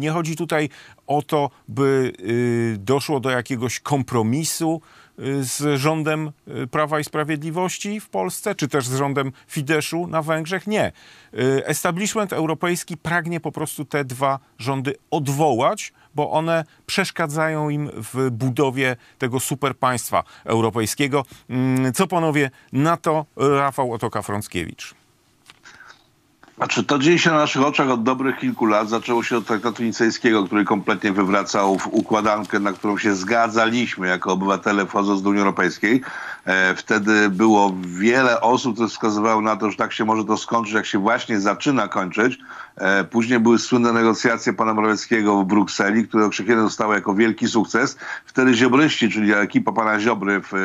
Nie chodzi tutaj o to, by y, doszło do jakiegoś kompromisu y, z rządem y, Prawa i Sprawiedliwości w Polsce, czy też z rządem Fideszu na Węgrzech. Nie. Establishment europejski pragnie po prostu te dwa rządy odwołać, bo one przeszkadzają im w budowie tego superpaństwa europejskiego. Mm, Co panowie na to Rafał Otoka-Frąckiewicz? Znaczy, to dzieje się na naszych oczach od dobrych kilku lat. Zaczęło się od traktatu nicejskiego, który kompletnie wywracał w układankę, na którą się zgadzaliśmy jako obywatele wchodząc do Unii Europejskiej. E, wtedy było wiele osób, które wskazywały na to, że tak się może to skończyć, jak się właśnie zaczyna kończyć. E, później były słynne negocjacje pana Morawieckiego w Brukseli, które okrzykiwane zostały jako wielki sukces. Wtedy ziobryści, czyli ekipa pana Ziobry, w, e,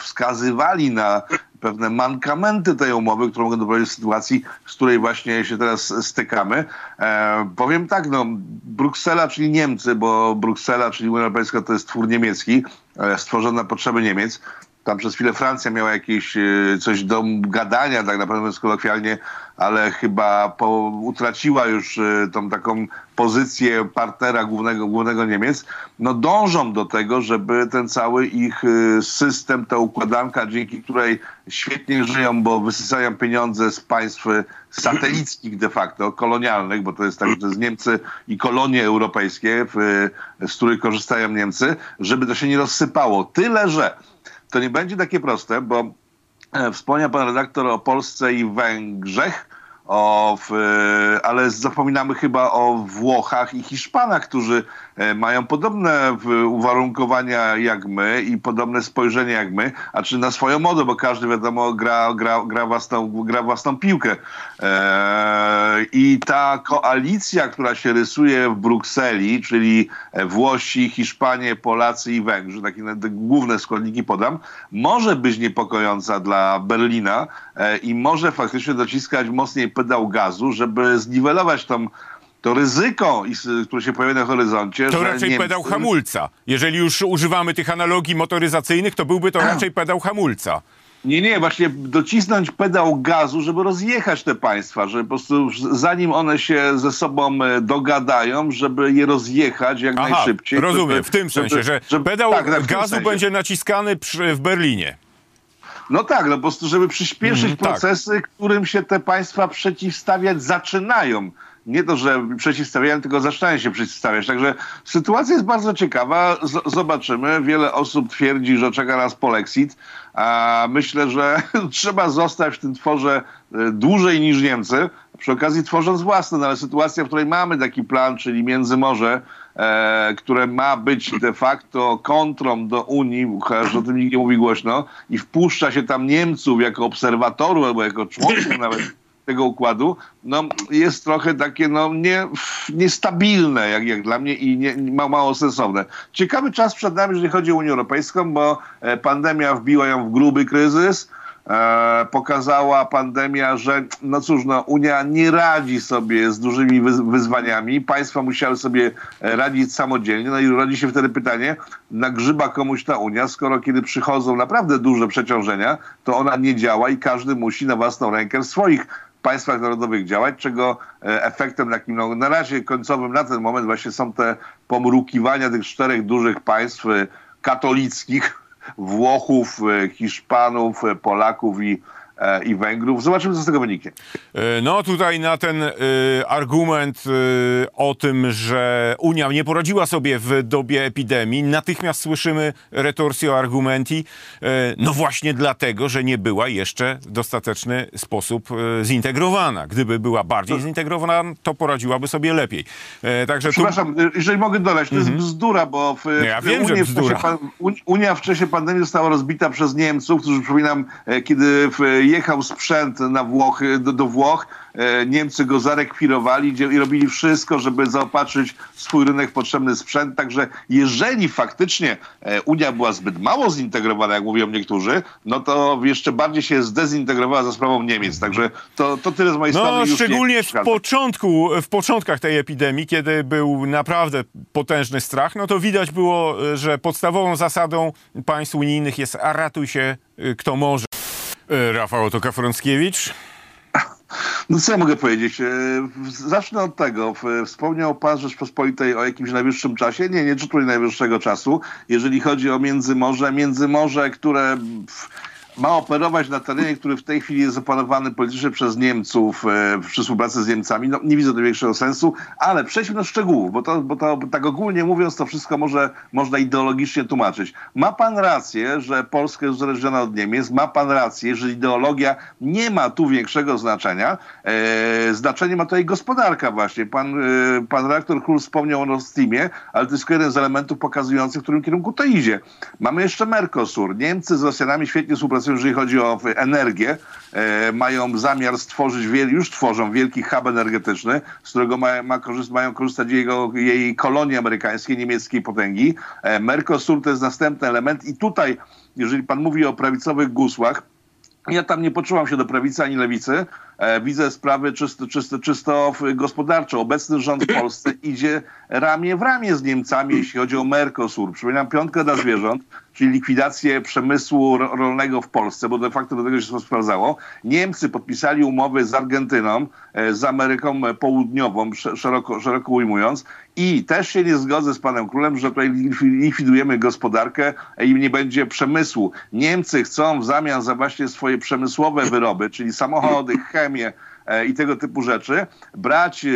wskazywali na pewne mankamenty tej umowy, które mogą doprowadzić do sytuacji, z której właśnie się teraz stykamy. E, powiem tak, no, Bruksela, czyli Niemcy, bo Bruksela, czyli Unia Europejska to jest twór niemiecki, e, stworzony na potrzeby Niemiec. Tam przez chwilę Francja miała jakieś e, coś do gadania, tak naprawdę mówiąc kolokwialnie, ale chyba po, utraciła już e, tą taką pozycję partnera głównego, głównego Niemiec. No dążą do tego, żeby ten cały ich e, system, ta układanka, dzięki której świetnie żyją, bo wysysają pieniądze z państw satelickich de facto, kolonialnych, bo to jest tak, że jest Niemcy i kolonie europejskie, w, z których korzystają Niemcy, żeby to się nie rozsypało. Tyle, że to nie będzie takie proste, bo e, wspomniał pan redaktor o Polsce i Węgrzech, o, w, e, ale zapominamy chyba o Włochach i Hiszpanach, którzy mają podobne uwarunkowania jak my i podobne spojrzenie jak my, a czy na swoją modę, bo każdy wiadomo gra, gra, gra, własną, gra własną piłkę. E, I ta koalicja, która się rysuje w Brukseli, czyli Włosi, Hiszpanie, Polacy i Węgrzy, takie główne składniki podam, może być niepokojąca dla Berlina e, i może faktycznie dociskać mocniej pedał gazu, żeby zniwelować tą to ryzyko, które się pojawia na horyzoncie, To raczej Niemcy- pedał hamulca. Jeżeli już używamy tych analogii motoryzacyjnych, to byłby to raczej pedał hamulca. Nie, nie, właśnie docisnąć pedał gazu, żeby rozjechać te państwa, że po prostu zanim one się ze sobą e, dogadają, żeby je rozjechać jak Aha, najszybciej. rozumiem, żeby- w tym żeby- sensie, że żeby- pedał tak, tak, gazu będzie naciskany przy, w Berlinie. No tak, no po prostu, żeby przyspieszyć tak. procesy, którym się te państwa przeciwstawiać zaczynają. Nie to, że przeciwstawiają, tylko zaczynają się przeciwstawiać. Także sytuacja jest bardzo ciekawa. Z- zobaczymy. Wiele osób twierdzi, że czeka nas polexit. A myślę, że trzeba zostać w tym tworze e, dłużej niż Niemcy, przy okazji tworząc własne, no ale sytuacja, w której mamy taki plan, czyli Międzymorze, e, które ma być de facto kontrą do Unii, chociaż o tym nikt nie mówi głośno, i wpuszcza się tam Niemców jako obserwatorów albo jako członków nawet tego układu, no jest trochę takie no nie, niestabilne jak, jak dla mnie i nie, ma, mało sensowne. Ciekawy czas przed nami, jeżeli chodzi o Unię Europejską, bo e, pandemia wbiła ją w gruby kryzys. E, pokazała pandemia, że no cóż, no, Unia nie radzi sobie z dużymi wyz- wyzwaniami. Państwa musiały sobie e, radzić samodzielnie. No i rodzi się wtedy pytanie, nagrzyba komuś ta Unia, skoro kiedy przychodzą naprawdę duże przeciążenia, to ona nie działa i każdy musi na własną rękę swoich państwach narodowych działać, czego e, efektem takim no, na razie końcowym na ten moment właśnie są te pomrukiwania tych czterech dużych państw e, katolickich, Włochów, e, Hiszpanów, Polaków i, i Węgrów. Zobaczymy, co z tego wyniknie. E, No tutaj na ten e, argument e, o tym, że Unia nie poradziła sobie w dobie epidemii, natychmiast słyszymy retorsio argumenti, e, no właśnie dlatego, że nie była jeszcze w dostateczny sposób e, zintegrowana. Gdyby była bardziej zintegrowana, to poradziłaby sobie lepiej. E, Także tu... Przepraszam, e, jeżeli mogę dodać, to jest bzdura, bo w, Ja w wiem, że Unii w czasie Unia w czasie pandemii została rozbita przez Niemców, którzy, przypominam, e, kiedy w- jechał sprzęt na Włochy, do, do Włoch, e, Niemcy go zarekwirowali i robili wszystko, żeby zaopatrzyć swój rynek w potrzebny sprzęt. Także jeżeli faktycznie e, Unia była zbyt mało zintegrowana, jak mówią niektórzy, no to jeszcze bardziej się zdezintegrowała za sprawą Niemiec. Także to, to tyle z mojej strony. No, Już nie- szczególnie w początku, w początkach tej epidemii, kiedy był naprawdę potężny strach, no to widać było, że podstawową zasadą państw unijnych jest ratuj się, kto może. Y, Rafał Otoka-Frąckiewicz. No co ja mogę powiedzieć? E, zacznę od tego. Wspomniał pan Rzeczpospolitej o jakimś najwyższym czasie. Nie, nie czuję najwyższego czasu. Jeżeli chodzi o Międzymorze, Międzymorze, które ma operować na terenie, który w tej chwili jest opanowany politycznie przez Niemców e, w współpracy z Niemcami. No, nie widzę tu większego sensu, ale przejdźmy do szczegółów, bo, to, bo to tak ogólnie mówiąc, to wszystko może, można ideologicznie tłumaczyć. Ma pan rację, że Polska jest uzależniona od Niemiec, ma pan rację, że ideologia nie ma tu większego znaczenia. E, znaczenie ma tutaj gospodarka właśnie. Pan, e, pan redaktor Król wspomniał o Nord Streamie, ale to jest jeden z elementów pokazujących, w którym kierunku to idzie. Mamy jeszcze Mercosur. Niemcy z Rosjanami świetnie współpracują jeżeli chodzi o energię, e, mają zamiar stworzyć, już tworzą wielki hub energetyczny, z którego ma, ma korzyst, mają korzystać jego, jej kolonie amerykańskie, niemieckiej potęgi. E, Mercosur to jest następny element i tutaj, jeżeli pan mówi o prawicowych gusłach, ja tam nie poczułam się do prawicy ani lewicy. E, widzę sprawy czysto, czysto, czysto gospodarczo. Obecny rząd w Polsce idzie ramię w ramię z Niemcami, jeśli chodzi o Mercosur. Przypominam piątkę dla zwierząt, czyli likwidację przemysłu rolnego w Polsce, bo de facto do tego się to sprawdzało. Niemcy podpisali umowy z Argentyną, e, z Ameryką Południową, szeroko, szeroko ujmując. I też się nie zgodzę z panem królem, że tutaj likwidujemy gospodarkę i nie będzie przemysłu. Niemcy chcą w zamian za właśnie swoje przemysłowe wyroby, czyli samochody, chemię, E, i tego typu rzeczy, brać e,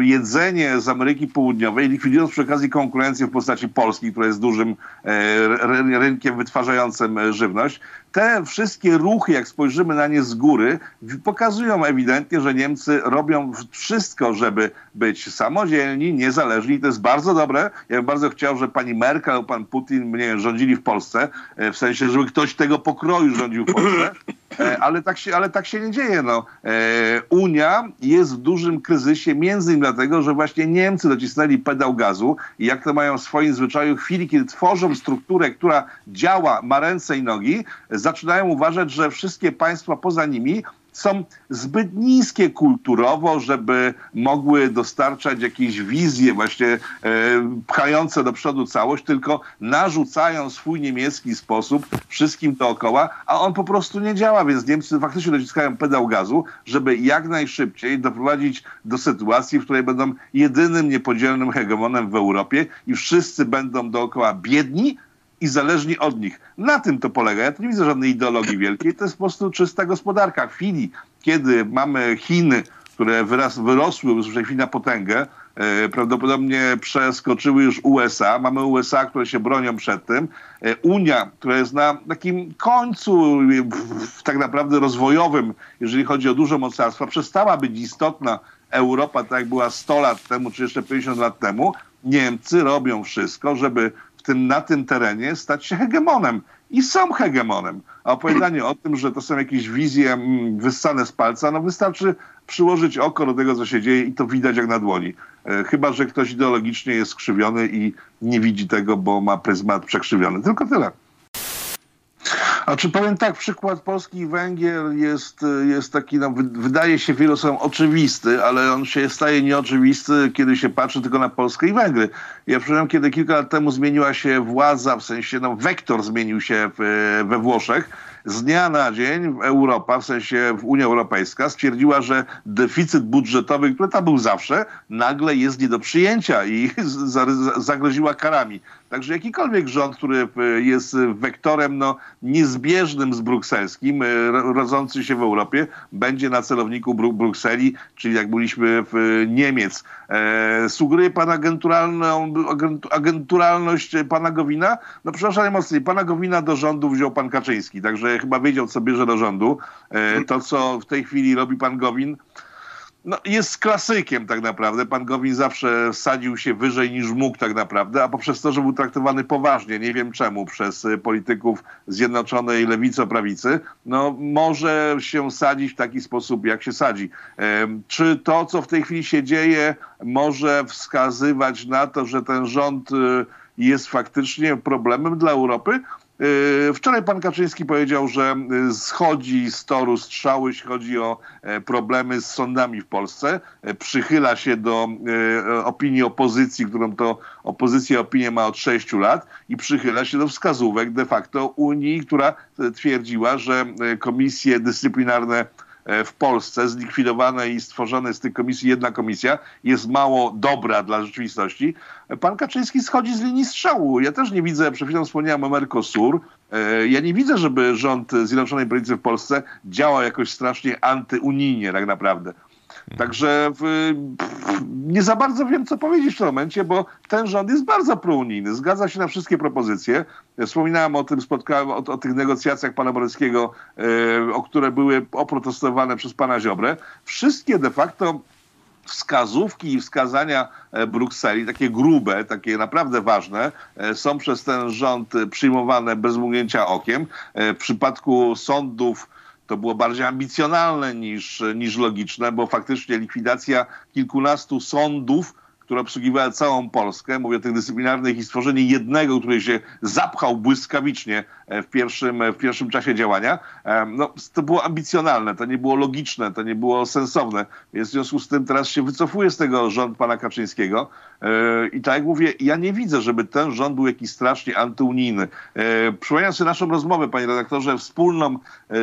jedzenie z Ameryki Południowej, likwidując przy okazji konkurencję w postaci Polski, która jest dużym e, rynkiem wytwarzającym żywność. Te wszystkie ruchy, jak spojrzymy na nie z góry, pokazują ewidentnie, że Niemcy robią wszystko, żeby być samodzielni, niezależni. To jest bardzo dobre. Ja bym bardzo chciał, żeby pani Merkel pan Putin nie rządzili w Polsce, w sensie, żeby ktoś tego pokroju rządził w Polsce. Ale tak się, ale tak się nie dzieje. No. Unia jest w dużym kryzysie, między innymi dlatego, że właśnie Niemcy docisnęli pedał gazu i jak to mają w swoim zwyczaju, w chwili, kiedy tworzą strukturę, która działa, ma ręce i nogi, zaczynają uważać, że wszystkie państwa poza nimi są zbyt niskie kulturowo, żeby mogły dostarczać jakieś wizje właśnie e, pchające do przodu całość, tylko narzucają swój niemiecki sposób wszystkim dookoła, a on po prostu nie działa, więc Niemcy faktycznie dociskają pedał gazu, żeby jak najszybciej doprowadzić do sytuacji, w której będą jedynym niepodzielnym hegemonem w Europie i wszyscy będą dookoła biedni, i zależni od nich. Na tym to polega. Ja tu nie widzę żadnej ideologii wielkiej. To jest po prostu czysta gospodarka. W chwili, kiedy mamy Chiny, które wyras, wyrosły już w tej chwili na potęgę, e, prawdopodobnie przeskoczyły już USA. Mamy USA, które się bronią przed tym. E, Unia, która jest na takim końcu w, tak naprawdę rozwojowym, jeżeli chodzi o duże mocarstwa, przestała być istotna Europa, tak jak była 100 lat temu, czy jeszcze 50 lat temu. Niemcy robią wszystko, żeby tym, na tym terenie stać się hegemonem. I są hegemonem. A opowiadanie o tym, że to są jakieś wizje mm, wyssane z palca, no wystarczy przyłożyć oko do tego, co się dzieje i to widać jak na dłoni. E, chyba, że ktoś ideologicznie jest skrzywiony i nie widzi tego, bo ma pryzmat przekrzywiony. Tylko tyle. A czy powiem tak, przykład Polski i Węgier jest, jest taki, no, wydaje się wielu osobom oczywisty, ale on się staje nieoczywisty, kiedy się patrzy tylko na Polskę i Węgry. Ja przypomniałem, kiedy kilka lat temu zmieniła się władza, w sensie no, wektor zmienił się w, we Włoszech, z dnia na dzień Europa, w sensie Unia Europejska, stwierdziła, że deficyt budżetowy, który tam był zawsze, nagle jest nie do przyjęcia i zagroziła karami. Także jakikolwiek rząd, który e, jest wektorem no, niezbieżnym z brukselskim, e, rodzący się w Europie, będzie na celowniku Bru Brukseli, czyli jak byliśmy w Niemiec. E, sugeruje pan agenturalną, agenturalność pana Gowina? No przepraszam najmocniej, pana Gowina do rządu wziął pan Kaczyński, także chyba wiedział, co bierze do rządu. E, to, co w tej chwili robi pan Gowin, no, jest klasykiem tak naprawdę. Pan Gowin zawsze sadził się wyżej niż mógł tak naprawdę, a poprzez to, że był traktowany poważnie, nie wiem czemu, przez y, polityków Zjednoczonej Lewico-Prawicy, no może się sadzić w taki sposób, jak się sadzi. Czy to, co w tej chwili się dzieje, może wskazywać na to, że ten rząd y, jest faktycznie problemem dla Europy? E, wczoraj pan Kaczyński powiedział, że e, schodzi z toru strzały, jeśli chodzi o e, problemy z sądami w Polsce. Przychyla się do opinii opozycji, którą to opozycja opinię ma od sześciu lat i przychyla się do wskazówek de facto Unii, która twierdziła, że komisje dyscyplinarne e, w Polsce, zlikwidowane i stworzone z tych komisji jedna komisja, jest mało dobra dla rzeczywistości. Pan Kaczyński schodzi z linii strzału. Ja też nie widzę, przed chwilą wspomniałem o Mercosur, e, ja nie widzę, żeby rząd Zjednoczonej Prawicy w Polsce działał jakoś strasznie antyunijnie tak naprawdę. Także w, nie za bardzo wiem, co powiedzieć w tym momencie, bo ten rząd jest bardzo prounijny. Zgadza się na wszystkie propozycje. Wspominałem o tym, spotkałem o, o tych negocjacjach pana Boreckiego, e, o które były oprotestowane przez pana Ziobrę. Wszystkie de facto wskazówki i wskazania e, Brukseli, takie grube, takie naprawdę ważne, e, są przez ten rząd przyjmowane bez mrugnięcia okiem. W przypadku sądów to było bardziej ambicjonalne niż, niż logiczne, bo faktycznie likwidacja kilkunastu sądów które obsługiwały całą Polskę, mówię o tych dyscyplinarnych i stworzenie jednego, który się zapchał błyskawicznie e, w pierwszym, w pierwszym czasie działania, e, no, to było ambicjonalne, to nie było logiczne, to nie było sensowne. Więc w związku z tym teraz się wycofuje z tego rząd pana Kaczyńskiego e, i tak jak mówię, ja nie widzę, żeby ten rząd był jakiś strasznie antyunijny. Przypominam sobie naszą rozmowę, panie redaktorze, wspólną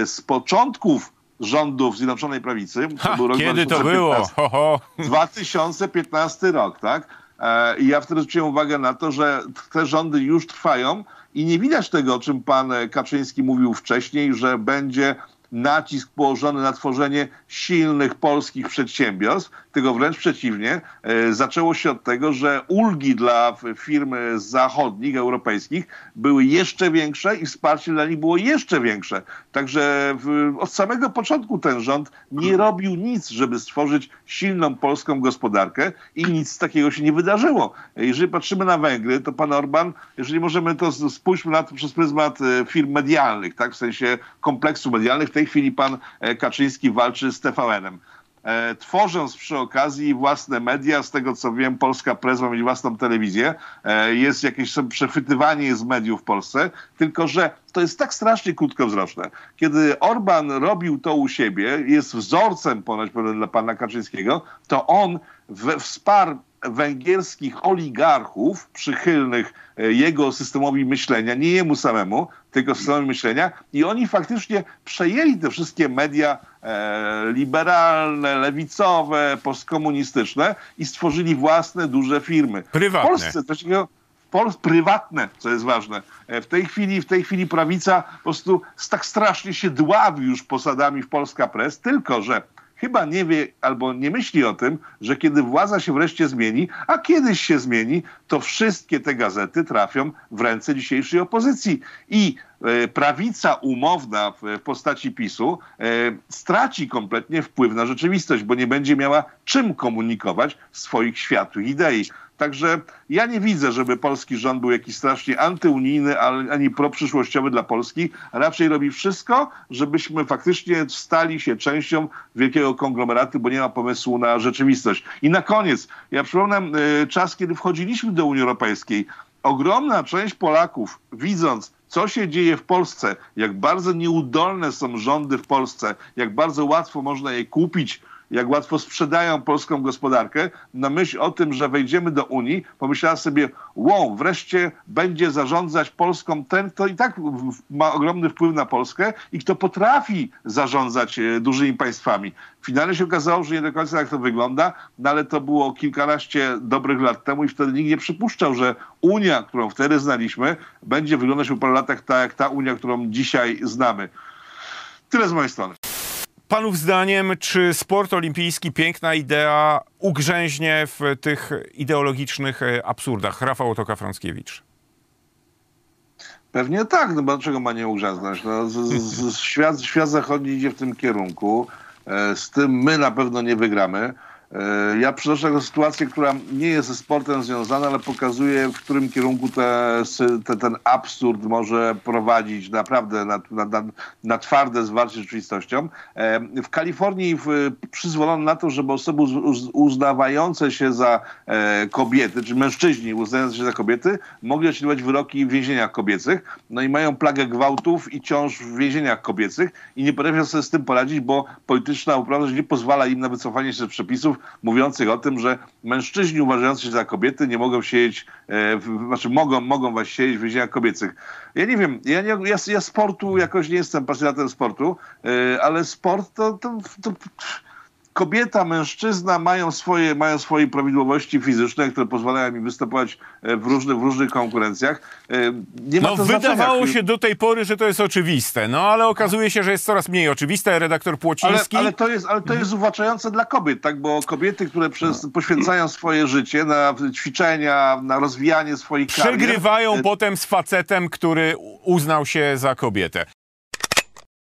z początków rządów Zjednoczonej Prawicy. To ha, rok kiedy to było? Ho, ho. 2015 rok, tak? E, I ja wtedy zwróciłem uwagę na to, że te rządy już trwają i nie widać tego, o czym pan Kaczyński mówił wcześniej, że będzie nacisk położony na tworzenie silnych polskich przedsiębiorstw, tylko wręcz przeciwnie. E, zaczęło się od tego, że ulgi dla firm zachodnich, europejskich były jeszcze większe i wsparcie dla nich było jeszcze większe. Także od samego początku ten rząd nie robił nic, żeby stworzyć silną polską gospodarkę i nic takiego się nie wydarzyło. Jeżeli patrzymy na Węgry, to pan Orban, jeżeli możemy to spójrzmy na to przez pryzmat e, firm medialnych, tak, w sensie kompleksu medialnych, tej chwili pan e, Kaczyński walczy z TVN-em. E, tworząc przy okazji własne media. Z tego co wiem, Polska Press ma mieć własną telewizję. E, jest jakieś przechwytywanie z mediów w Polsce, tylko że to jest tak strasznie krótkowzroczne. Kiedy Orban robił to u siebie, jest wzorcem ponoć dla pana Kaczyńskiego, to on wsparł węgierskich oligarchów przychylnych e, jego systemowi myślenia, nie jemu samemu, tylko systemowi myślenia i oni faktycznie przejęli te wszystkie media e, liberalne, lewicowe, postkomunistyczne i stworzyli własne duże firmy. Prywatne. W Polsce coś takiego Pol prywatne, co jest ważne. E, w tej chwili, w tej chwili prawica po prostu tak strasznie się dławi już posadami w Polska Press, tylko że chyba nie wie albo nie myśli o tym, że kiedy władza się wreszcie zmieni, a kiedyś się zmieni, to wszystkie te gazety trafią w ręce dzisiejszej opozycji. I prawica umowna w postaci PiSu e, straci kompletnie wpływ na rzeczywistość, bo nie będzie miała czym komunikować swoich światłych idei. Także ja nie widzę, żeby polski rząd był jakiś strasznie antyunijny, ani proprzyszłościowy dla Polski. Raczej robi wszystko, żebyśmy faktycznie stali się częścią wielkiego konglomeratu, bo nie ma pomysłu na rzeczywistość. I na koniec, ja przypomnę y, czas, kiedy wchodziliśmy do Unii Europejskiej. Ogromna część Polaków, widząc, co się dzieje w Polsce, jak bardzo nieudolne są rządy w Polsce, jak bardzo łatwo można je kupić jak łatwo sprzedają polską gospodarkę, na myśl o tym, że wejdziemy do Unii, pomyślała sobie, wow, wreszcie będzie zarządzać Polską ten, kto i tak ma ogromny wpływ na Polskę i kto potrafi zarządzać e, dużymi państwami. Finalnie się okazało, że nie do końca tak to wygląda, no ale to było kilkanaście dobrych lat temu i wtedy nikt nie przypuszczał, że Unia, którą wtedy znaliśmy, będzie wyglądać po paru latach tak jak ta Unia, którą dzisiaj znamy. Tyle z mojej strony. Panów zdaniem, czy sport olimpijski, piękna idea, ugrzęźnie w tych ideologicznych e, absurdach? Rafał Otoka-Frąckiewicz. Pewnie tak, no bo dlaczego ma nie ugrzęznąć? No, z, z, świat, świat zachodni idzie w tym kierunku. E, z tym my na pewno nie wygramy. E, ja przynoszę taką sytuację, która nie jest ze sportem związana, ale pokazuje, w którym kierunku te, te, ten absurd może prowadzić naprawdę na, na, na twarde zwarcie z rzeczywistością. E, w Kalifornii przyzwolono na to, żeby osoby uznawające się za e, kobiety, czy mężczyźni uznający się za kobiety, mogli otrzymywać wyroki w więzieniach kobiecych. No i mają plagę gwałtów i ciąż w więzieniach kobiecych i nie potrafią sobie z tym poradzić, bo polityczna uprawność nie pozwala im na wycofanie się z przepisów mówiących o tym, że mężczyźni uważający się za kobiety nie mogą siedzieć, e, znaczy mogą, mogą właśnie siedzieć w więzieniach kobiecych. Ja nie wiem, ja, nie, ja, ja sportu jakoś nie jestem pasjonatem sportu, e, ale sport to, to, to kobieta, mężczyzna mają swoje, mają swoje prawidłowości fizyczne, które pozwalają mi występować e, w różnych, w różnych konkurencjach. E, Nie ma No to wydawało się do tej pory, że to jest oczywiste, no ale okazuje się, że jest coraz mniej oczywiste. Redaktor Ale, Płociński... ale, to jest, ale to jest uwłaczające dla kobiet, tak? Bo kobiety, które przez, No. poświęcają swoje życie na ćwiczenia, na rozwijanie swoich karier, Przegrywają e, potem z facetem, który uznał się za kobietę.